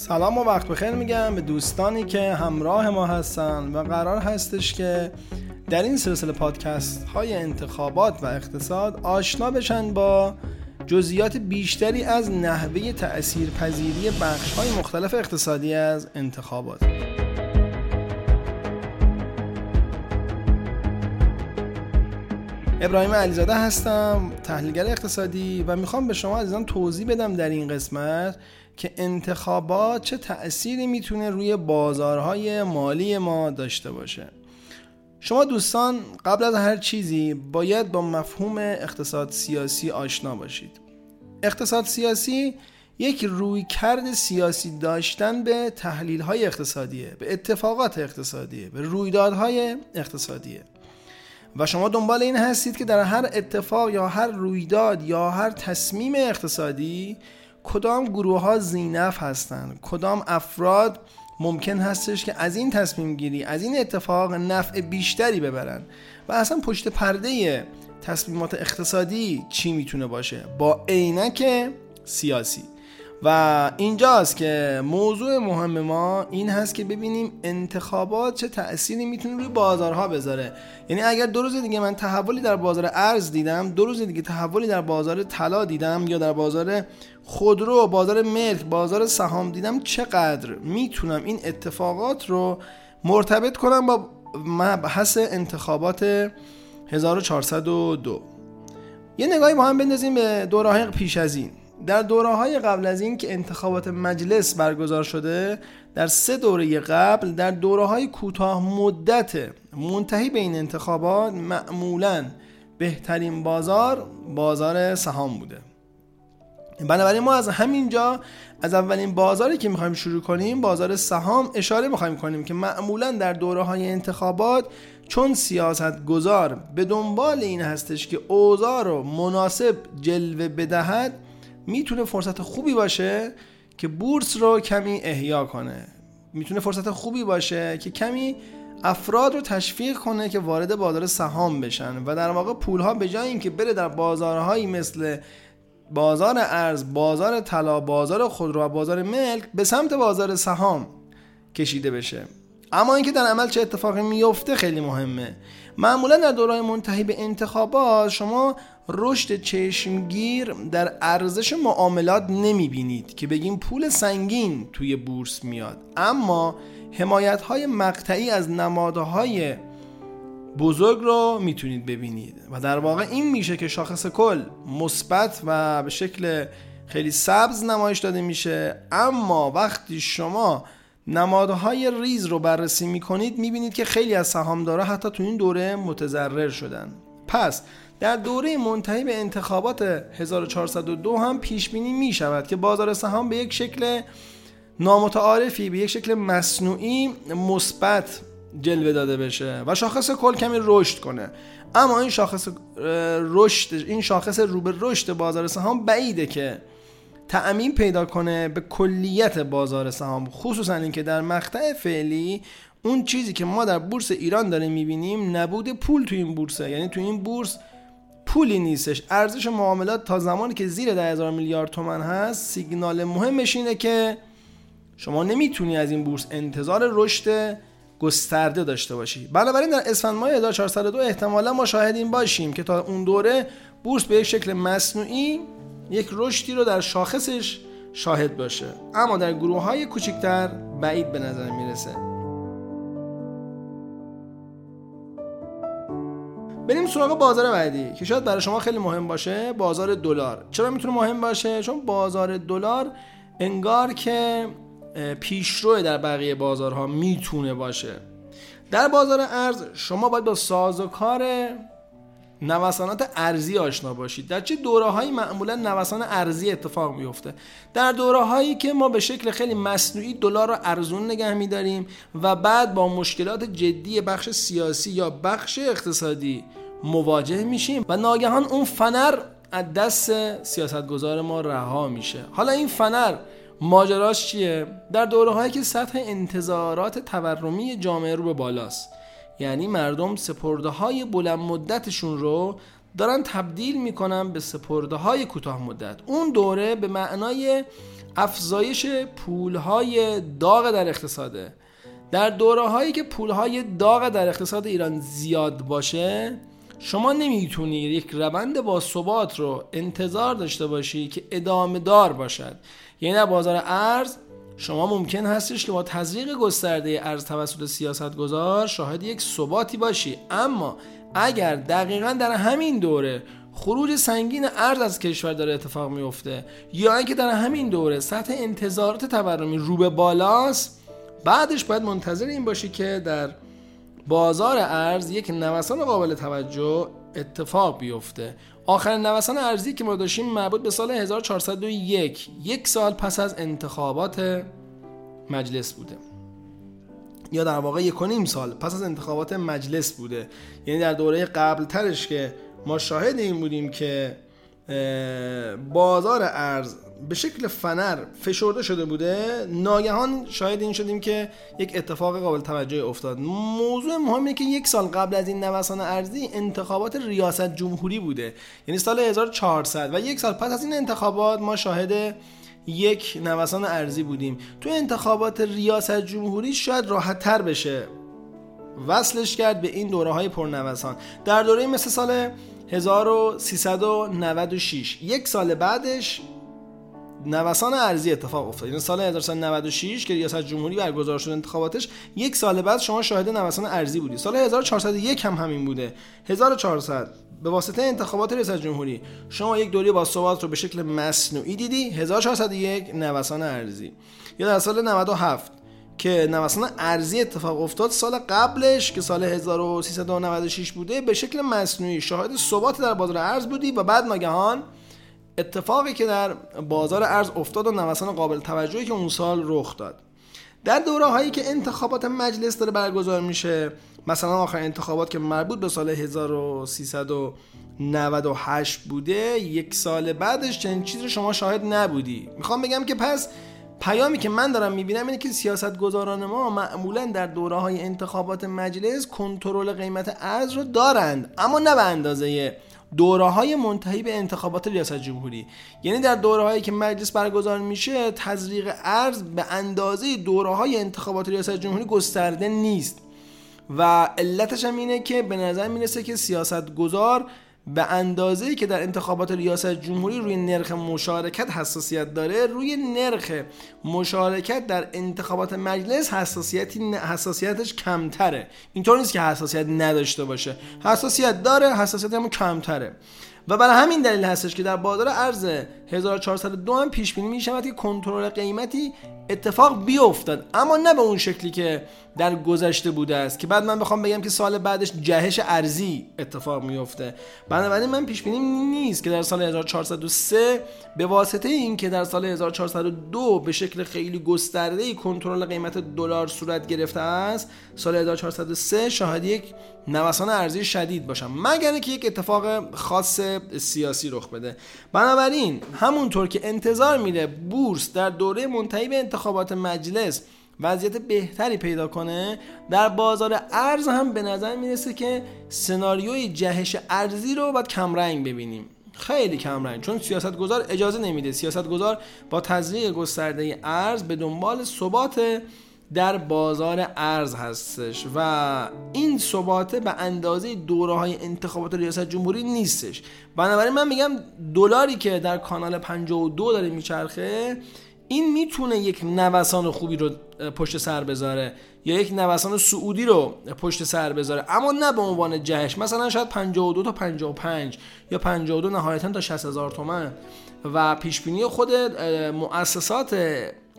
سلام و وقت بخیر میگم به دوستانی که همراه ما هستن و قرار هستش که در این سلسله پادکست های انتخابات و اقتصاد آشنا بشن با جزئیات بیشتری از نحوه تأثیر پذیری بخش های مختلف اقتصادی از انتخابات. ابراهیم علیزاده هستم تحلیلگر اقتصادی و می‌خوام به شما عزیزان توضیح بدم در این قسمت که انتخابات چه تأثیری می‌تونه روی بازارهای مالی ما داشته باشه. شما دوستان قبل از هر چیزی باید با مفهوم اقتصاد سیاسی آشنا باشید. اقتصاد سیاسی یک روی کرد سیاسی داشتن به تحلیل های اقتصادیه به اتفاقات اقتصادیه به رویدادهای اقتصادیه. و شما دنبال این هستید که در هر اتفاق یا هر رویداد یا هر تصمیم اقتصادی کدام گروه ها زینف هستند؟ کدام افراد ممکن هستش که از این تصمیم گیری از این اتفاق نفع بیشتری ببرن؟ و اصلا پشت پرده تصمیمات اقتصادی چی می‌تونه باشه؟ با عینک سیاسی. و اینجاست که موضوع مهم ما این هست که ببینیم انتخابات چه تأثیری می‌تونه روی بازارها بذاره. یعنی اگر دو روز دیگه من تحولی در بازار ارز دیدم دو روز دیگه تحولی در بازار طلا دیدم یا در بازار خودرو بازار ملک بازار سهام دیدم چقدر می‌تونم این اتفاقات رو مرتبط کنم با مبحث انتخابات 1402 یه نگاهی با هم بندازیم به دوره پیش از این. در دوره های قبل از این که انتخابات مجلس برگزار شده در سه دوره قبل در دوره های کوتاه مدت منتهی به این انتخابات معمولا بهترین بازار بازار سهام بوده. بنابراین ما از همینجا از اولین بازاری که می‌خوایم شروع کنیم بازار سهام اشاره می‌خوایم کنیم که معمولا در دوره های انتخابات چون سیاست گذار به دنبال این هستش که اوضاع رو مناسب جلوه بدهد می‌تونه فرصت خوبی باشه که بورس رو کمی احیا کنه. می‌تونه فرصت خوبی باشه که کمی افراد رو تشویق کنه که وارد بازار سهام بشن و در واقع پول ها به جای اینکه بره در بازارهایی مثل بازار ارز، بازار طلا، بازار خودرو و بازار ملک به سمت بازار سهام کشیده بشه. اما اینکه در عمل چه اتفاقی میفته خیلی مهمه. معمولا در دورهای منتهی به انتخابات شما رشد چشمگیر در ارزش معاملات نمی‌بینید که بگیم پول سنگین توی بورس میاد. اما حمایت های مقطعی از نمادهای بزرگ رو می‌تونید ببینید و در واقع این میشه که شاخص کل مثبت و به شکل خیلی سبز نمایش داده میشه. اما وقتی شما نمادهای ریز رو بررسی می‌کنید می‌بینید که خیلی از سهامدارا حتی تو این دوره متضرر شدن. پس در دوره منتهی به انتخابات 1402 هم پیش بینی می شود که بازار سهام به یک شکل نامتعارفی به یک شکل مصنوعی مثبت جلوه داده بشه و شاخص کل کمی رشد کنه. اما این شاخص رشد این شاخص رو به رشد بازار سهام بعیده که تعمین پیدا کنه به کلیت بازار سهام خصوصا اینکه در مقطع فعلی اون چیزی که ما در بورس ایران داریم می‌بینیم نبود پول تو این بورسه. یعنی تو این بورس پولی نیستش. ارزش معاملات تا زمانی که زیر 10000 میلیارد تومن هست سیگنال مهمش اینه که شما نمی‌تونی از این بورس انتظار رشد گسترده داشته باشی. بنابراین در اسفند ماه 1402 احتمالا ما شاهدیم باشیم که تا اون دوره بورس به شکل مصنوعی یک رشدی رو در شاخصش شاهد باشه. اما در گروه های کوچکتر بعید به نظر می‌رسه. بریم سراغ بازار بعدی که شاید برای شما خیلی مهم باشه بازار دلار. چرا می‌تونه مهم باشه؟ چون بازار دلار انگار که پیشرو در بقیه بازارها می‌تونه باشه. در بازار ارز شما باید با سازوکار نوسانات ارزی آشنا باشید. در چه دوره هایی معمولا نوسان ارزی اتفاق میفته در دوره هایی که ما به شکل خیلی مصنوعی دلار رو ارزون نگه میداریم و بعد با مشکلات جدی بخش سیاسی یا بخش اقتصادی مواجه میشیم و ناگهان اون فنر از دست سیاستگزار ما رها میشه. حالا این فنر ماجراش چیه؟ در دوره هایی که سطح انتظارات تورمی جامعه رو به بالاست. یعنی مردم سپرده های بلند مدتشون رو دارن تبدیل می‌کنن به سپرده های کوتاه مدت. اون دوره به معنای افزایش پولهای داغ در اقتصاده در دوره هایی که پولهای داغ در اقتصاد ایران زیاد باشه شما نمی‌تونی یک روند با ثبات رو انتظار داشته باشی که ادامه دار باشد. یعنی در بازار ارز شما ممکن هستش که با تزریق گسترده ارز توسط سیاست گذار شاهد یک ثباتی باشی. اما اگر دقیقا در همین دوره خروج سنگین ارز از کشور داره اتفاق میفته یا اینکه در همین دوره سطح انتظارات تورمی رو به بالاست بعدش باید منتظر این باشی که در بازار ارز یک نوسان قابل توجه اتفاق بیفته. آخرین نوسان ارزی که ما داشتیم مربوط به سال 1401 یک. سال پس از انتخابات مجلس بوده. یا در واقع یک نیم سال پس از انتخابات مجلس بوده. یعنی در دوره قبل ترش که ما شاهد این بودیم که بازار ارز به شکل فنر فشرده شده بوده ناگهان شاهد این شدیم که یک اتفاق قابل توجه افتاد. موضوع مهمه که یک سال قبل از این نوسان ارزی انتخابات ریاست جمهوری بوده. یعنی سال 1400 و یک سال پس از این انتخابات ما شاهد یک نوسان ارزی بودیم. تو انتخابات ریاست جمهوری شاید راحت تر بشه. وصلش کرد به این دوره های پرنوسان. در دوره مثل سال 1396 یک سال بعدش نوسان ارزی اتفاق افتاد. یعنی سال 1396 که ریاست جمهوری برگزار شد انتخاباتش یک سال بعد شما شاهد نوسان ارزی بودی. سال 1401 هم همین بوده. 1400 به واسطه انتخابات ریاست جمهوری شما یک دوره با ثبات رو به شکل مصنوعی دیدی 1401 نوسان ارزی یا در سال 97 که نوسان ارزی اتفاق افتاد سال قبلش که سال 1396 بوده به شکل مصنوعی شاهد ثبات در بازار ارز بودی و بعد ناگهان اتفاقی که در بازار ارز افتاد و نوسان قابل توجهی که اون سال رخ داد. در دوره هایی که انتخابات مجلس داره برگزار میشه مثلا آخر انتخابات که مربوط به سال 1398 بوده یک سال بعدش چنین چیزی شما شاهد نبودی. می‌خوام بگم که پس پیامی که من دارم می‌بینم اینه که سیاست گذاران ما معمولا در دوره های انتخابات مجلس کنترل قیمت ارز رو دارند اما نه به اندازه دوره های منتهی به انتخابات ریاست جمهوری. یعنی در دوره هایی که مجلس برگزار میشه تزریق ارز به اندازه دوره های انتخابات ریاست جمهوری گسترده نیست. و علتش هم اینه که به نظر می‌رسه که سیاست گذار به اندازه که در انتخابات ریاست جمهوری روی نرخ مشارکت حساسیت داره روی نرخ مشارکت در انتخابات مجلس حساسیتی حساسیتش کمتره. اینطور نیست که حساسیت نداشته باشه. حساسیت داره حساسیت هم کمتره. و برای همین دلیل هستش که در بازار ارز 1402 هم پیش بینی می شود که کنترل قیمتی اتفاق بیفتد. اما نه به اون شکلی که در گذشته بوده است که بعد من بخوام بگم که سال بعدش جهش ارزی اتفاق میفته بنابراین من پیش بینی نیست که در سال 1403 به واسطه اینکه در سال 1402 به شکل خیلی گسترده کنترل قیمت دلار صورت گرفته است سال 1403 شاهد یک نوسان ارزی شدید باشم. مگر که یک اتفاق خاص سیاسی رخ بده. بنابراین همونطور که انتظار میره بورس در دوره منتهی به انتخابات مجلس وضعیت بهتری پیدا کنه در بازار ارز هم به نظر می‌رسه که سناریوی جهش ارزی رو باید کمرنگ ببینیم. خیلی کمرنگ چون سیاست گذار اجازه نمیده. سیاست گذار با تزریق گسترده ارز به دنبال ثبات در بازار ارز هستش و این ثباته به اندازه دوره های انتخابات ریاست جمهوری نیستش. بنابراین من میگم دلاری که در کانال 52 داره میچرخه این می‌تونه یک نوسان خوبی رو پشت سر بذاره یا یک نوسان سعودی رو پشت سر بذاره. اما نه به عنوان جهش. مثلا شاید 52 تا 55 یا 52 نهایتا تا 60 هزار تومن. و پیشبینی خود مؤسسات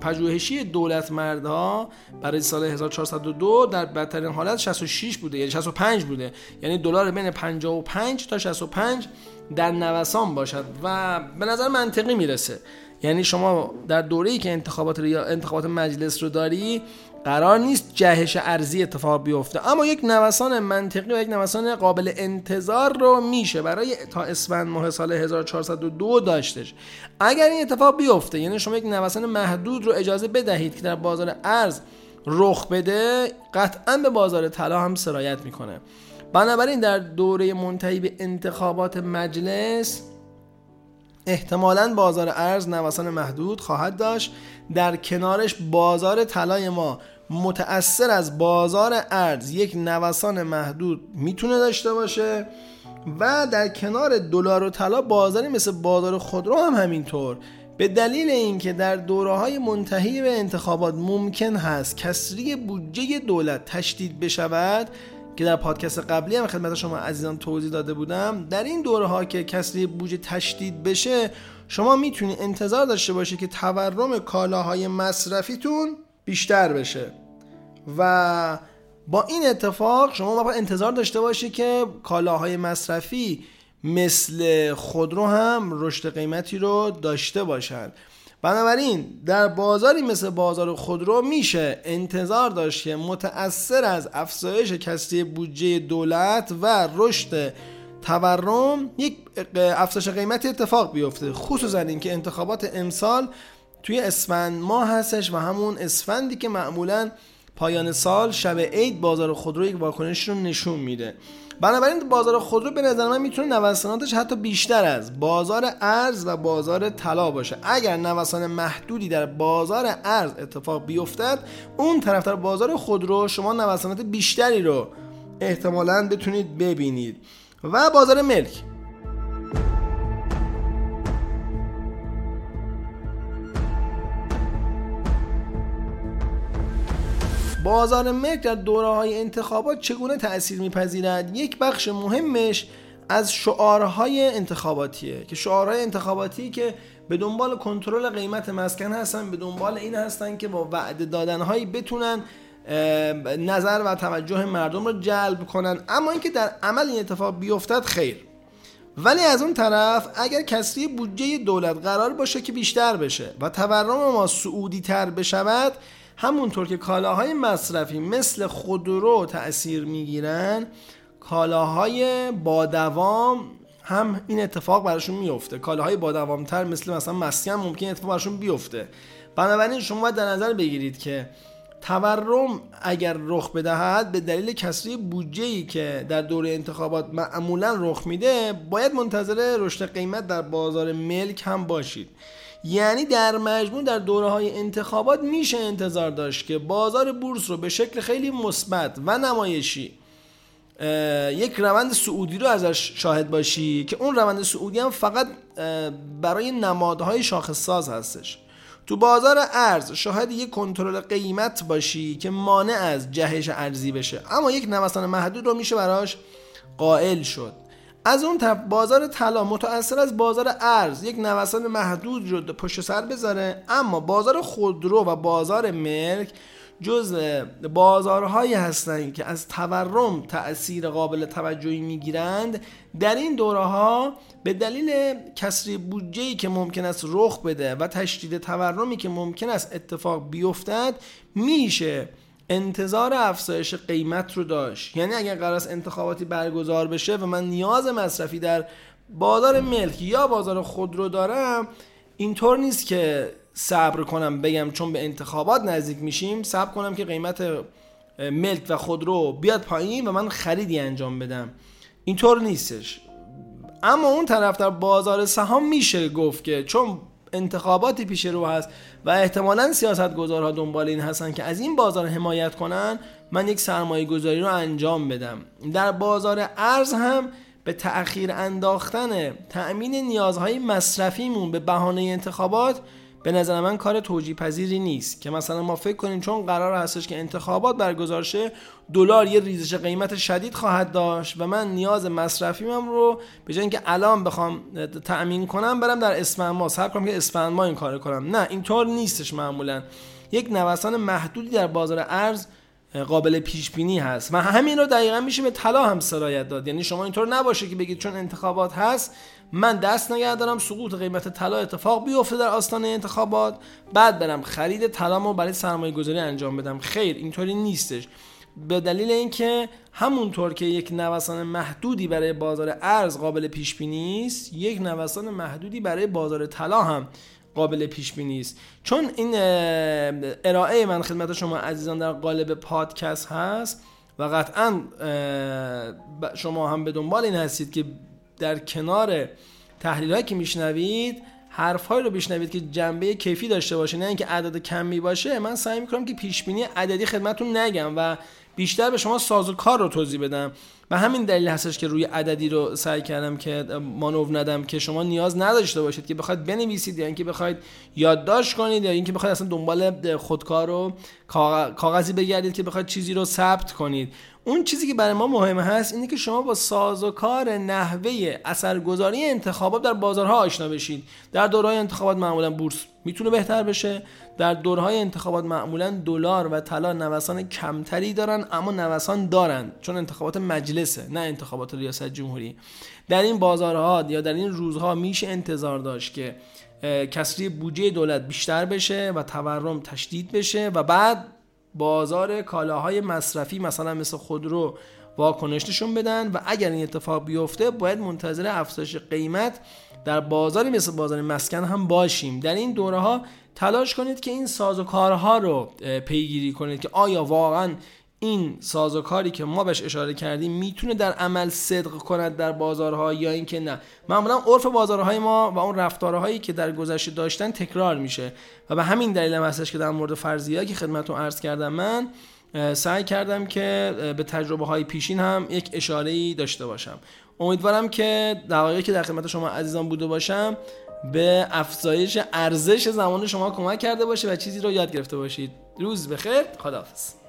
پژوهشی دولت مردها برای سال 1402 در بدترین حالت 66 بوده یعنی 65 بوده. یعنی دلار بین 55 تا 65 در نوسان باشد و به نظر منطقی می‌رسه. یعنی شما در دوره‌ای که انتخابات ریا... انتخابات مجلس رو داری قرار نیست جهش ارزی اتفاق بیفته. اما یک نوسان منطقی و یک نوسان قابل انتظار رو میشه برای تا اسفند ماه سال 1402 داشتش. اگر این اتفاق بیفته یعنی شما یک نوسان محدود رو اجازه بدهید که در بازار ارز رخ بده قطعا به بازار طلا هم سرایت می‌کنه. بنابراین در دوره منتهی به انتخابات مجلس احتمالا بازار ارز نوسان محدود خواهد داشت. در کنارش بازار طلای ما متأثر از بازار ارز یک نوسان محدود می‌تونه داشته باشه و در کنار دلار و طلا بازاری مثل بازار خودرو هم همینطور. به دلیل اینکه در دوره های منتهی به انتخابات ممکن هست کسری بودجه دولت تشدید بشود که در پادکست قبلی هم خدمت شما عزیزان توضیح داده بودم در این دوره ها که کسری بودجه تشدید بشه شما می‌تونید انتظار داشته باشید که تورم کالاهای مصرفیتون بیشتر بشه. و با این اتفاق شما باید انتظار داشته باشید که کالاهای مصرفی مثل خودرو هم رشد قیمتی رو داشته باشند بنابراین در بازاری مثل بازار خودرو میشه انتظار داشت که متأثر از افزایش کسری بودجه دولت و رشد تورم یک افزایش قیمتی اتفاق بیفته خصوصا اینکه انتخابات امسال توی اسفند ماه هستش و همون اسفندی که معمولا پایان سال شب عید بازار خودرو یک واکنش رو نشون میده. بنابراین بازار خودرو به نظر من می‌تونه نوساناتش حتی بیشتر از بازار ارز و بازار طلا باشه. اگر نوسان محدودی در بازار ارز اتفاق بیفتد اون طرفتر بازار خودرو شما نوسانات بیشتری رو احتمالا بتونید ببینید. و بازار ملک. بازار ملک در دوره های انتخابات چگونه تاثیر میپذیرد؟ یک بخش مهمش از شعارهای انتخاباتیه که شعارهای انتخاباتی که به دنبال کنترل قیمت مسکن هستن به دنبال این هستن که با وعده دادنهایی بتونن نظر و توجه مردم رو جلب کنن. اما اینکه در عمل این اتفاق بیفتد خیر. ولی از اون طرف اگر کسری بودجه دولت قرار باشه که بیشتر بشه و تورم ما سعودی تر بشود همونطور که کالاهای مصرفی مثل خودرو تأثیر می‌گیرن کالاهای با دوام هم این اتفاق براشون میفته کالاهای با دوامتر مثل مثلا مسکن ممکن اتفاق براشون بیفته. بنابراین شما باید در نظر بگیرید که تورم اگر رخ بدهد به دلیل کسری بودجه ای که در دوره انتخابات معمولا رخ میده باید منتظر رشد قیمت در بازار ملک هم باشید. یعنی در مجموع در دوره های انتخابات میشه انتظار داشت که بازار بورس رو به شکل خیلی مثبت و نمایشی یک روند سعودی رو ازش شاهد باشی که اون روند سعودی هم فقط برای نمادهای شاخص ساز هستش. تو بازار ارز شاهد یک کنترل قیمت باشی که مانع از جهش ارزی بشه. اما یک نوسان محدود رو میشه براش قائل شد. از اون طرف بازار طلا متأثر از بازار ارز. یک نوسان محدود رو پشت سر بذاره. اما بازار خودرو و بازار ملک جز بازارهایی هستند که از تورم تأثیر قابل توجهی می‌گیرند. در این دوره ها به دلیل کسری بودجه که ممکن است رخ بده و تشدید تورمی که ممکن است اتفاق بیفتد میشه انتظار افزایش قیمت رو داشت. یعنی اگر قرار است انتخاباتی برگزار بشه و من نیاز مصرفی در بازار ملک یا بازار خودرو دارم اینطور نیست که صبر کنم بگم چون به انتخابات نزدیک میشیم صبر کنم که قیمت ملک و خودرو بیاد پایین و من خریدی انجام بدم. اینطور نیستش. اما اون طرف در بازار سهام میشه گفت که چون انتخاباتی پیش رو هست و احتمالا سیاست گذارها دنبال این هستن که از این بازار حمایت کنن من یک سرمایه گذاری رو انجام بدم. در بازار ارز هم به تأخیر انداختن تأمین نیازهای مصرفیمون به بهانه انتخابات به نظر من کار توجیه پذیری نیست که مثلا ما فکر کنیم چون قرار هستش که انتخابات برگزار شه دلار یه ریزش قیمت شدید خواهد داشت و من نیاز مصرفیم رو به جای اینکه الان بخوام تأمین کنم برم در اسفند ماه سر کنم که اسفند ماه این کار کنم. نه اینطور نیستش معمولا. یک نوسان محدودی در بازار ارز قابل پیش بینی هست. و همین رو دقیقا میشه به طلا هم سرایت داد. یعنی شما اینطور نباشه که بگید چون انتخابات هست من دست نگه دارم سقوط قیمت طلا اتفاق بیفته در آستانه انتخابات. بعد برم خرید طلامو برای سرمایه گذاری انجام بدم. خیر اینطوری نیستش. به دلیل اینکه همونطور که یک نوسان محدودی برای بازار ارز قابل پیش بینی است یک نوسان محدودی برای بازار طلا هم قابل پیش بینی است چون این ارائه من خدمت شما عزیزان در قالب پادکست هست و قطعا شما هم به دنبال این هستید که در کنار تحلیل که میشنوید حرفهایی رو بشنوید که جنبه کیفی داشته باشه نه اینکه عدد کمی باشه من سعی می‌کنم که پیش بینی عددی خدمتتون نگم و بیشتر به شما ساز و کار رو توضیح بدم. و همین دلیل هستش که روی عددی رو سعی کردم که مانور ندم که شما نیاز نداشته باشید که بخواید بنویسید یا اینکه بخواید یادداشت کنید یا اینکه بخواید اصلا دنبال خودکار و کاغذی بگردید که بخواید چیزی رو ثبت کنید. اون چیزی که برای ما مهمه هست اینه که شما با سازوکار نحوه اثرگذاری انتخابات در بازارها آشنا بشید. در دورهای انتخابات معمولا بورس می‌تونه بهتر بشه. در دورهای انتخابات معمولا دلار و طلا نوسان کمتری دارن اما نوسان دارن چون انتخابات مجلسه نه انتخابات ریاست جمهوری. در این بازارها یا در این روزها میشه انتظار داشت که کسری بودجه دولت بیشتر بشه و تورم تشدید بشه و بعد بازار کالاهای مصرفی مثلا مثل خودرو واکنش نشون بدن و اگر این اتفاق بیفته باید منتظر افزایش قیمت در بازاری مثل بازار مسکن هم باشیم. در این دوره ها تلاش کنید که این سازوکارها رو پیگیری کنید که آیا واقعا این سازوکاری که ما بهش اشاره کردیم می‌تونه در عمل صدق کند در بازارها یا اینکه نه. معمولا عرف بازارهای ما و اون رفتارهایی که در گذشته داشتن تکرار میشه. و به همین دلیل هم هستش که در مورد فرضیه که خدمتتون عرض کردم من سعی کردم که به تجربه های پیشین هم یک اشاره داشته باشم. امیدوارم که دقایقی که در خدمت شما عزیزان بوده باشم به افزایش ارزش زمان شما کمک کرده باشه و چیزی رو یاد گرفته باشید. روز بخیر. خداحافظ.